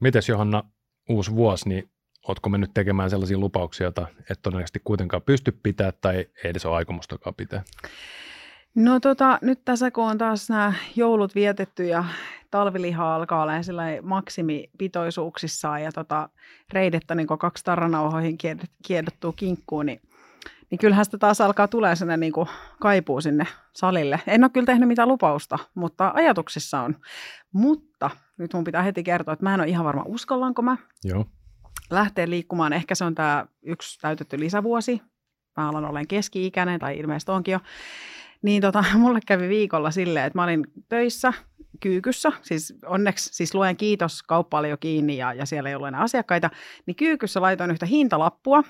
Mites Johanna, uusi vuosi, niin ootko mennyt tekemään sellaisia lupauksia, joita et todennäköisesti kuitenkaan pysty pitää tai ei edes ole aikomustakaan pitää? No tota, nyt tässä kun on taas nämä joulut vietetty ja talviliha alkaa olla maksimipitoisuuksissaan ja tota, reidettä niin kaksi tarranauhoihin kiedottuu kinkkuun, niin, niin kyllähän sitä taas alkaa tulee sinne niin kaipuu sinne salille. En ole kyllä tehnyt mitään lupausta, mutta ajatuksissa on. Mutta nyt mun pitää heti kertoa, että mä en ole ihan varma, uskallanko mä Joo. lähteä liikkumaan. Ehkä se on tämä yksi täytetty lisävuosi. Mä alan olen keski-ikäinen tai ilmeisesti onkin jo. Niin tota, mulle kävi viikolla silleen, että mä olin töissä kyykyssä, siis onneksi siis luen kiitos, kauppa oli jo kiinni ja, ja siellä ei ollut enää asiakkaita, niin kyykyssä laitoin yhtä hintalappua,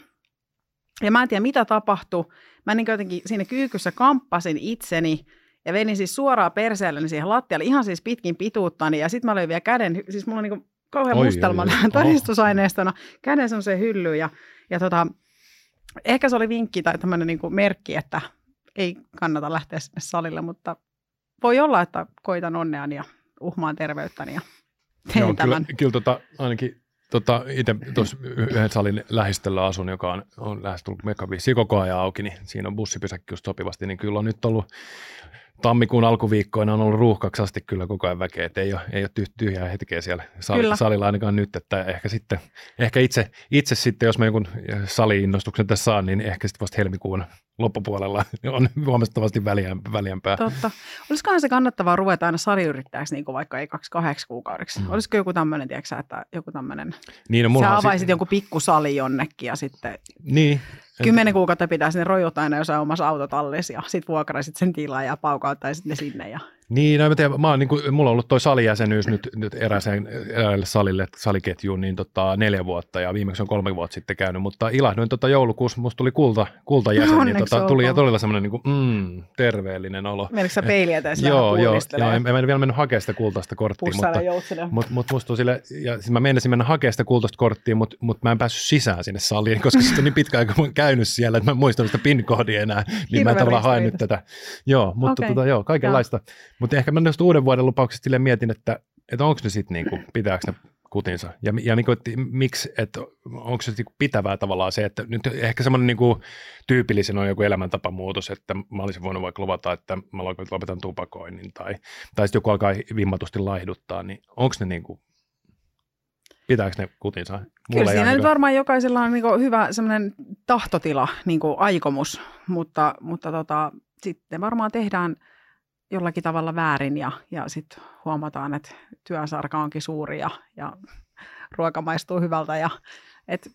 ja mä en tiedä mitä tapahtui. Mä niin jotenkin siinä kyykyssä kamppasin itseni ja venin siis suoraan perseelleni siihen lattialle, ihan siis pitkin pituuttani. Ja sitten mä löin vielä käden, siis mulla on niin kauhean mustelma todistusaineistona, käden semmoiseen hyllyyn. Ja, ja tota, ehkä se oli vinkki tai tämmöinen niin merkki, että ei kannata lähteä sinne salille, mutta voi olla, että koitan onneani ja uhmaan terveyttäni ja teen Joo, tämän. Kyllä, kyllä tota, ainakin tota, itse tuossa yhden salin lähistöllä asun, joka on, on lähestullut mekaviisi koko ajan auki, niin siinä on bussipysäkki just sopivasti, niin kyllä on nyt ollut tammikuun alkuviikkoina on ollut ruuhkaksi asti kyllä koko ajan väkeä, että ei ole, ei ole tyhjää hetkeä siellä sal- salilla ainakaan nyt, että ehkä sitten, ehkä itse, itse sitten, jos mä jonkun sali-innostuksen tässä saan, niin ehkä sitten vasta helmikuun loppupuolella on huomattavasti väliämpää. Totta. Olisikohan se kannattavaa ruveta aina saliyrittäjäksi niin vaikka ei kaksi kahdeksi kuukaudeksi? Mm. Olisiko joku tämmöinen, tiedätkö että joku tämmöinen, niin, no, sä avaisit si- jonkun pikkusali jonnekin ja sitten niin, Kymmenen kuukautta pitää sinne rojota aina jossain omassa autotallissa ja sitten vuokraisit sen tilaa ja paukauttaisit ne sinne. Ja... Niin, no, mä tiedän, mä oon, niin kuin, mulla on ollut toi salijäsenyys nyt, nyt erääseen, eräälle salille, saliketjuun niin tota, neljä vuotta ja viimeksi on kolme vuotta sitten käynyt, mutta ilahduin tota joulukuussa, musta tuli kulta, kultajäsen, niin tota, tuli ja todella semmoinen niin kuin, mm, terveellinen olo. Menikö sä peiliä tässä Joo, joo, joo en, en, vielä mennyt hakemaan sitä kultaista korttia, mutta, mutta, mutta musta sille, ja siis mä menisin mennä hakemaan sitä kultaista korttia, mutta, mutta mä en päässyt sisään sinne saliin, koska sitten on niin pitkä aika käynyt siellä, että mä en muistanut sitä pin-koodia enää, niin Hirveä mä en tavallaan hae nyt tätä. Joo, mutta okay. tota, joo, kaikenlaista. Mutta ehkä mä näistä uuden vuoden lupauksista mietin, että, että onko ne sitten, niinku, pitääkö ne kutinsa. Ja, ja niinku, että miksi, että onko se niinku pitävää tavallaan se, että nyt ehkä semmoinen niinku, tyypillisen on joku elämäntapamuutos, että mä olisin voinut vaikka luvata, että mä lopetan tupakoinnin tai, tai sitten joku alkaa vimmatusti laihduttaa, niin onko ne niinku, pitääkö ne kutinsa? Mulla Kyllä siinä nyt varmaan jokaisella on niin hyvä semmoinen tahtotila, niin aikomus, mutta, mutta tota, sitten varmaan tehdään jollakin tavalla väärin ja, ja sitten huomataan, että työsarka onkin suuri ja, ja ruoka maistuu hyvältä ja et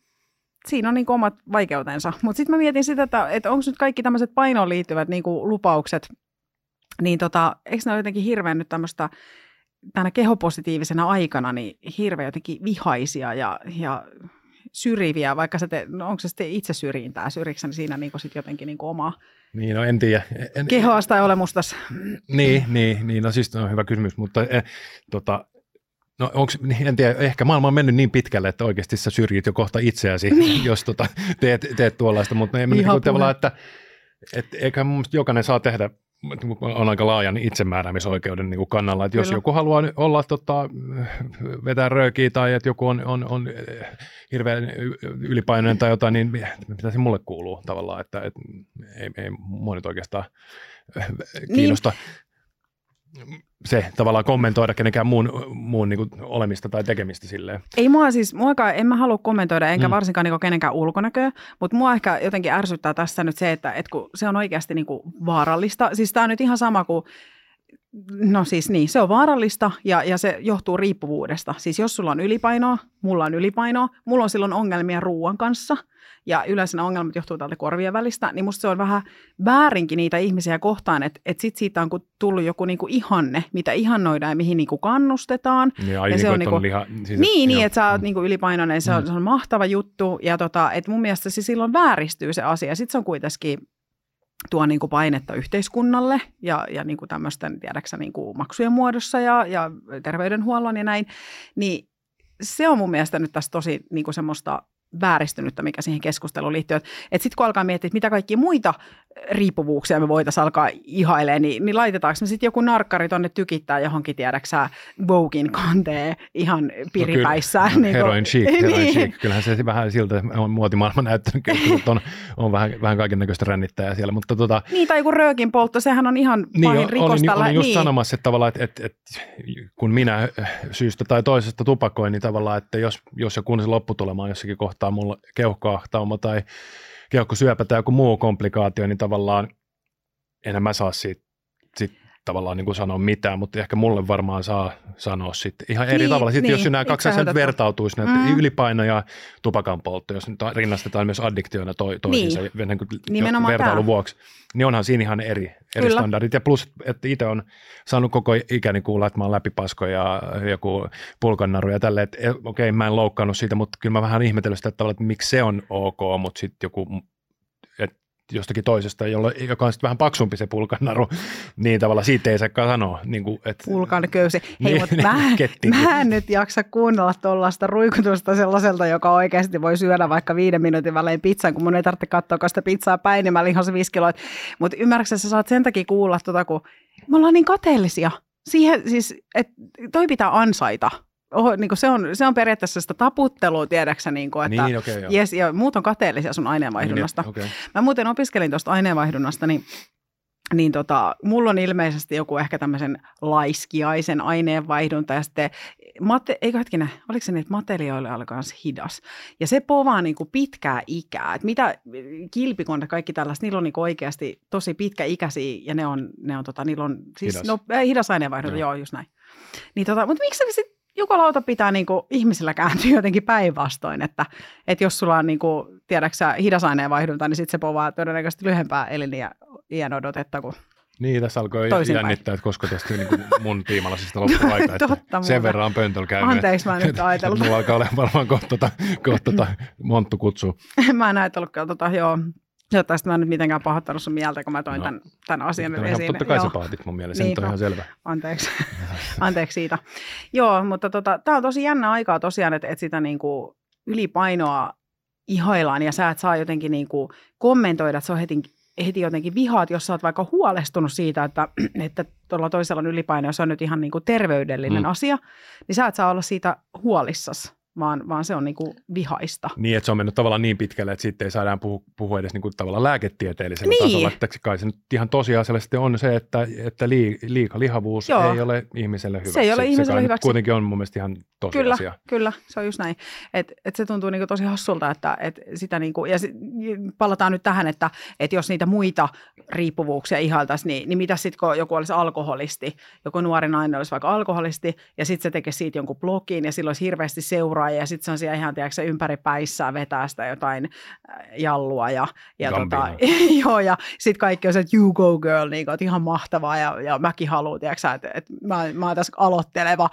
siinä on niin omat vaikeutensa. Mutta sitten mä mietin sitä, että, että onko nyt kaikki tämmöiset painoon liittyvät niin lupaukset, niin tota, eikö ne ole jotenkin hirveän nyt tämmöistä tänä kehopositiivisena aikana niin hirveän jotenkin vihaisia ja, ja syrjiviä, vaikka se te, no onko se sitten itse syrjintää, syrjiksen siinä niin sit jotenkin niin oma niin, no en tiedä. En, kehoas tai olemustas? Niin, niin, niin, no siis on hyvä kysymys, mutta eh, tota, No onks, niin en tiedä, ehkä maailma on mennyt niin pitkälle, että oikeasti sä syrjit jo kohta itseäsi, niin. jos tota, teet, teet tuollaista, mutta en niin tavallaan, että et, eikä mun jokainen saa tehdä on aika laajan itsemääräämisoikeuden niin kuin kannalla, että Kyllä. jos joku haluaa olla tota, vetää röökiä tai että joku on, on, on hirveän ylipainoinen tai jotain, niin mitä se mulle kuuluu tavallaan, että, että ei, ei mua nyt oikeastaan kiinnosta. Niin se tavallaan kommentoida kenenkään muun, muun niin kuin olemista tai tekemistä silleen. Ei mua siis, muakaan, en mä halua kommentoida, enkä mm. varsinkaan niin kenenkään ulkonäköä, mutta mua ehkä jotenkin ärsyttää tässä nyt se, että, että kun se on oikeasti niin kuin vaarallista. Siis tämä on nyt ihan sama kuin No siis niin, se on vaarallista ja, ja se johtuu riippuvuudesta. Siis jos sulla on ylipainoa, mulla on ylipainoa, mulla on silloin ongelmia ruoan kanssa – ja yleensä ne ongelmat johtuu täältä korvien välistä, niin musta se on vähän väärinkin niitä ihmisiä kohtaan, että, että sit siitä on tullut joku niinku ihanne, mitä ihannoidaan ja mihin niinku kannustetaan. Niin, ja, ja se on, niinku, on liha, siis, niin, niin, että sä oot mm. niinku ylipainoinen, se on, mm. se on mahtava juttu ja tota, että mun mielestä se silloin vääristyy se asia. Sitten se on kuitenkin tuo niin kuin painetta yhteiskunnalle ja, ja niin kuin tämmöisten, tiedäksä, niin kuin maksujen muodossa ja, ja terveydenhuollon ja näin, niin se on mun mielestä nyt tässä tosi niin kuin semmoista vääristynyttä, mikä siihen keskusteluun liittyy. Että sitten kun alkaa miettiä, että mitä kaikki muita riippuvuuksia me voitaisiin alkaa ihailemaan, niin, niin laitetaanko me sitten joku narkkari tonne tykittää johonkin, tiedäksä, Voguein kanteen ihan piripäissään. No kyllä, niin heroin chic, heroin niin. chic. Kyllähän se vähän siltä on muotimaailma näyttänyt, että on, on vähän, vähän kaiken näköistä rännittäjää siellä. Mutta tota, niin, tai joku röökin poltto, sehän on ihan niin, pahin rikos olin, olin just niin. sanomassa, että tavallaan, että, että, että kun minä syystä tai toisesta tupakoin, niin tavallaan, että jos, jos ja kun se lopputulema on jossakin kohtaa mulla keuhkoahtauma tai keuhkosyöpä tai joku muu komplikaatio, niin tavallaan enhän mä saa siitä, siitä tavallaan niin kuin sanoa mitään, mutta ehkä mulle varmaan saa sanoa sitten ihan eri niin, tavalla. Sitten niin, jos nämä kaksi asiaa vertautuisi, että mm. ylipaino ja tupakan poltto, jos nyt rinnastetaan myös addiktioina to, toisiinsa niin. niin vertailun vuoksi, niin onhan siinä ihan eri, eri standardit. Ja plus, että itse on saanut koko ikäni kuulla, että mä oon läpipasko ja joku pulkannaru ja tälleen, että okei, okay, mä en loukkaannut siitä, mutta kyllä mä vähän ihmetellyt sitä tavalla, että miksi se on ok, mutta sitten joku jostakin toisesta, jolla, joka on sitten vähän paksumpi se pulkanaru, niin tavallaan siitä ei saakaan sanoa. Niin kuin, että, Pulkan köysi. Hei, niin, mutta mä, mä en nyt jaksa kuunnella tuollaista ruikutusta sellaiselta, joka oikeasti voi syödä vaikka viiden minuutin välein pizzan, kun mun ei tarvitse katsoa sitä pizzaa päin, niin mä lihon se viisi kiloa. Mutta ymmärrätkö, sä saat sen takia kuulla, tuota, kun me ollaan niin kateellisia. Siihen siis, että toi pitää ansaita oh, niin se, on, se on periaatteessa sitä taputtelua, tiedäksä, niin kuin, että niin, okay, yes, ja muut on kateellisia sun aineenvaihdunnasta. Niin, okay. Mä muuten opiskelin tuosta aineenvaihdunnasta, niin niin tota, mulla on ilmeisesti joku ehkä tämmöisen laiskiaisen aineenvaihdunta ja sitten, mate, eikö hetkinen, oliko se niin, että matelioille oli myös hidas. Ja se povaa niin kuin pitkää ikää. Et mitä kilpikonta, kaikki tällaista, niillä on niin oikeasti tosi pitkä ikäisiä ja ne on, ne on tota, niillä on siis, hidas. No, hidas aineenvaihdunta, joo. joo, just näin. Niin tota, mutta miksi se sitten jukolauta pitää niin kuin ihmisillä kääntyä jotenkin päinvastoin, että, että jos sulla on niin kuin, tiedäksä, hidasaineenvaihdunta, niin sitten se povaa todennäköisesti lyhyempää eliniän odotetta kuin niin, tässä alkoi Toisin jännittää, että koska tästä niin kuin mun tiimalasista loppuu aika. Totta, sen verran on pöntöllä käynyt. Anteeksi, mä en nyt ajatellut. Mulla alkaa olla varmaan kohta, tota, kohta tota, monttu kutsuu. mä en ajatellutkaan, tota, joo. Toivottavasti mä en nyt mitenkään pahoittanut sun mieltä, kun mä toin no, tämän, tämän asian nyt esiin. Totta kai Joo. sä paatit mun mielestä, niin, se on ihan selvä. Anteeksi, anteeksi siitä. Joo, mutta tota, tämä on tosi jännä aikaa tosiaan, että, että sitä niin kuin ylipainoa ihaillaan ja sä et saa jotenkin niin kuin kommentoida, että se on heti, heti jotenkin vihaat, jos sä oot vaikka huolestunut siitä, että, että tuolla toisella on ylipaino, jos on nyt ihan niin kuin terveydellinen mm. asia, niin sä et saa olla siitä huolissasi vaan, vaan se on niin kuin vihaista. Niin, että se on mennyt tavallaan niin pitkälle, että sitten ei saadaan puhua, puhua edes niin kuin tavallaan lääketieteellisellä niin. tasolla. Että kai se nyt ihan tosiasiallisesti on se, että, että liika lihavuus Joo. ei ole ihmiselle hyvä. Se ei ole ihmiselle se hyväksi. kuitenkin on mun mielestä ihan tosiasia. Kyllä, kyllä se on just näin. Et, et se tuntuu niin tosi hassulta, että et sitä niin kuin, ja palataan nyt tähän, että et jos niitä muita riippuvuuksia ihailtaisiin, niin, niin mitä sitten kun joku olisi alkoholisti, joku nuori nainen olisi vaikka alkoholisti, ja sitten se tekee siitä jonkun blogin, ja silloin olisi hirveästi seuraajia, ja sitten se on siellä ihan, tiedätkö, ympäri päissään vetää sitä jotain äh, jallua, ja, ja, tota, joo, ja sitten kaikki on se, että you go girl, niin kuin, että ihan mahtavaa, ja, ja mäkin haluan, tiedätkö, että, että mä, mä oon tässä aloitteleva.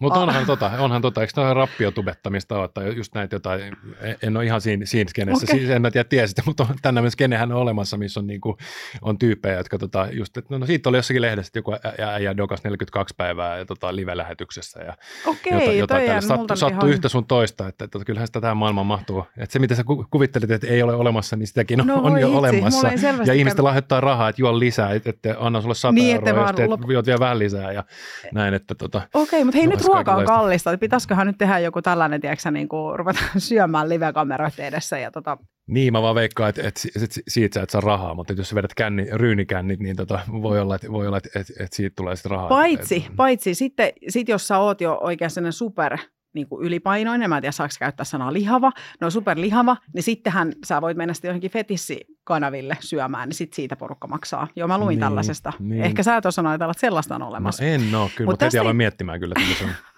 Mutta onhan tota, onhan tota, eikö tämä rappiotubettamista ole, tai just näitä jotain, en ole ihan siinä, siinä skenessä, okay. siis en mä tiedä tiedä mutta tänne skenehän on olemassa, missä on, niinku, on tyyppejä, jotka tota, just, että no, no, siitä oli jossakin lehdessä, että joku äijä dokas 42 päivää ja tota, live-lähetyksessä ja Okei, jota, jota sattuu, sattu yhtä sun toista, että, että kyllähän sitä tähän maailmaan mahtuu. Että se, mitä sä kuvittelit, että ei ole olemassa, niin sitäkin on, no, on jo itse, olemassa. Ja ihmiset lahjoittaa rahaa, että juo lisää, että, että anna sulle 100 niin, euroa, jos teet, lop... juot vielä vähän lisää ja näin. Että, tota, Okei, mutta hei nyt ruoka on kallista. Että pitäisiköhän nyt tehdä joku tällainen, tiedätkö, niin kuin ruveta syömään live-kameroiden edessä ja tota, niin, mä vaan veikkaan, että, että, että siitä sä et saa rahaa, mutta jos sä vedät känni, ryynikännit, niin tota, voi olla, että, voi olla, että, että, että siitä tulee sitten rahaa. Paitsi, että, paitsi sitten sit jos sä oot jo oikein sellainen super niin kuin ylipainoinen, mä en tiedä saako käyttää sanaa lihava, no superlihava, niin sittenhän sä voit mennä sitten johonkin fetissikanaville syömään, niin sitten siitä porukka maksaa. Joo, mä luin niin, tällaisesta. Niin. Ehkä sä et ajatella, että sellaista on olemassa. No en ole, kyllä, mutta heti aloin miettimään kyllä, että se on.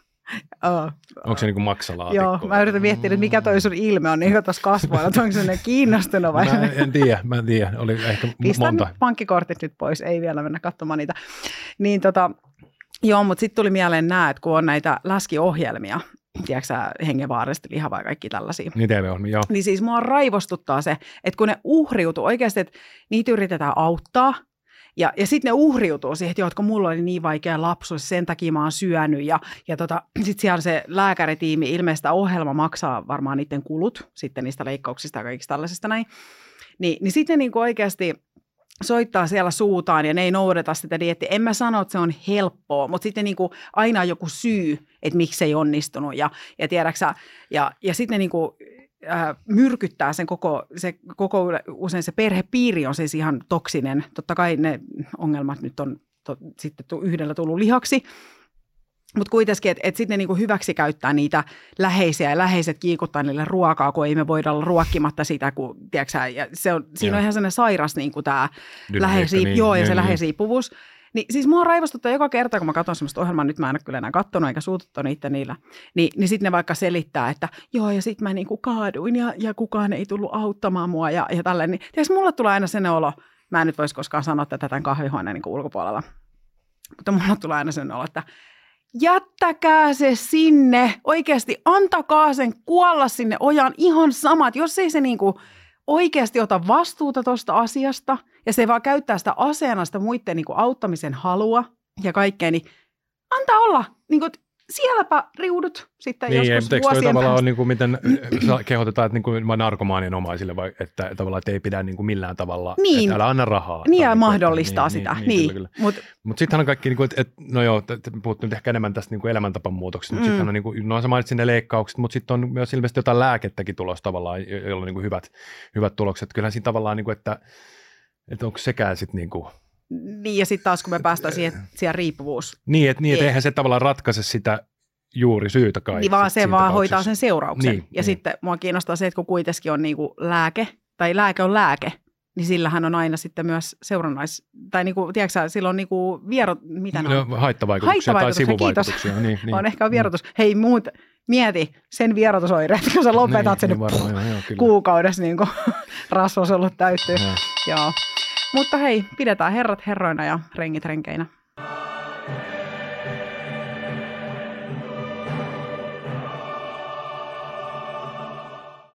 Oh, Onko se niin kuin maksalaatikko? Joo, mä yritän miettiä, että mikä toi sun ilme on niin tuossa kasvoilla, onko se kiinnostunut vai? Mä en tiedä, mä en tiedä, oli ehkä Pistän monta. pankkikortit nyt pois, ei vielä mennä katsomaan niitä. Niin tota, joo, mutta sitten tuli mieleen nämä, että kun on näitä läskiohjelmia, tiedätkö hengenvaarallisesti lihavaa ja kaikki tällaisia. Niin TV-ohjelmia, joo. Niin siis mua raivostuttaa se, että kun ne uhriutuu oikeasti, että niitä yritetään auttaa, ja, ja sitten ne uhriutuu siihen, että joo, kun mulla oli niin vaikea lapsuus, sen takia mä oon syönyt. Ja, ja tota, sitten siellä se lääkäritiimi, ilmeistä ohjelma maksaa varmaan niiden kulut sitten niistä leikkauksista ja kaikista tällaisista näin. Ni, niin sitten ne niin oikeasti soittaa siellä suutaan ja ne ei noudata sitä diettiä. En mä sano, että se on helppoa, mutta sitten niin kuin aina on joku syy, että miksi ei onnistunut. Ja, ja, tiedäksä, ja, ja sitten niin kuin, äh, myrkyttää sen koko, se koko, usein se perhepiiri on siis ihan toksinen. Totta kai ne ongelmat nyt on to, sitten yhdellä tullut lihaksi, mutta kuitenkin, että et sitten ne niinku hyväksi käyttää niitä läheisiä ja läheiset kiikuttaa niille ruokaa, kun ei me voida olla ruokkimatta sitä, kun, tiedätkö, ja se on, siinä on ihan sellainen sairas niinku tämä läheisiip, niin, joo, ja niin, se niin. läheisiippuvuus. Niin siis mua raivostuttaa joka kerta, kun mä katson sellaista ohjelmaa, nyt mä en ole kyllä enää katsonut eikä suututtanut niitä niillä, niin, niin sitten ne vaikka selittää, että joo ja sitten mä niinku kaaduin ja, ja kukaan ei tullut auttamaan mua ja, ja tälleen. Niin, tiedätkö, mulle tulee aina sen olo, mä en nyt voisi koskaan sanoa tätä tämän kahvihuoneen niin ulkopuolella, mutta mulle tulee aina sen olo, että jättäkää se sinne, oikeasti antakaa sen kuolla sinne ojaan ihan samat, jos ei se niinku oikeasti ota vastuuta tuosta asiasta ja se vaan käyttää sitä aseena sitä muiden niinku auttamisen halua ja kaikkea, niin antaa olla. Niinku, sielläpä riudut sitten niin, joskus ei, vuosien tavallaan on niin kuin, miten kehotetaan, että niin kuin narkomaanien omaisille, vai, että tavallaan että ei pidä niin kuin millään tavalla, niin. että älä anna rahaa. Niin, ja mahdollistaa niin, sitä. Niin, niin, niin. Mutta Mut sittenhän on kaikki, niin kuin, että, että, no joo, puhuttu nyt ehkä enemmän tästä niin kuin elämäntapan muutoksesta, mutta mm. sittenhän on, niin kuin, no sä mainitsin ne leikkaukset, mutta sitten on myös ilmeisesti jotain lääkettäkin tulossa tavallaan, jolla on niin kuin hyvät, hyvät tulokset. Kyllähän siinä tavallaan, niin kuin, että, että onko sekään sitten niin kuin, niin, ja sitten taas kun me päästään siihen, siihen riippuvuus. Niin, että, niin, että eihän se tavallaan ratkaise sitä juuri syytä kai. Niin vaan se vaan hoitaa sen seurauksen. Niin, ja niin. sitten mua kiinnostaa se, että kun kuitenkin on niinku lääke, tai lääke on lääke, niin sillähän on aina sitten myös seurannais, tai niinku, tiedätkö sillä on niinku viero, mitä no, on? Haittavaikutuksia, tai sivuvaikutuksia. Kiitos. Niin, niin. on ehkä vierotus. Mm. Hei muut, mieti sen vierotusoireet, kun sä lopetat niin, sen niin varmaan, joo, kuukaudessa niin rasvasolut täyttyy. Joo. Mutta hei, pidetään herrat herroina ja rengit renkeinä.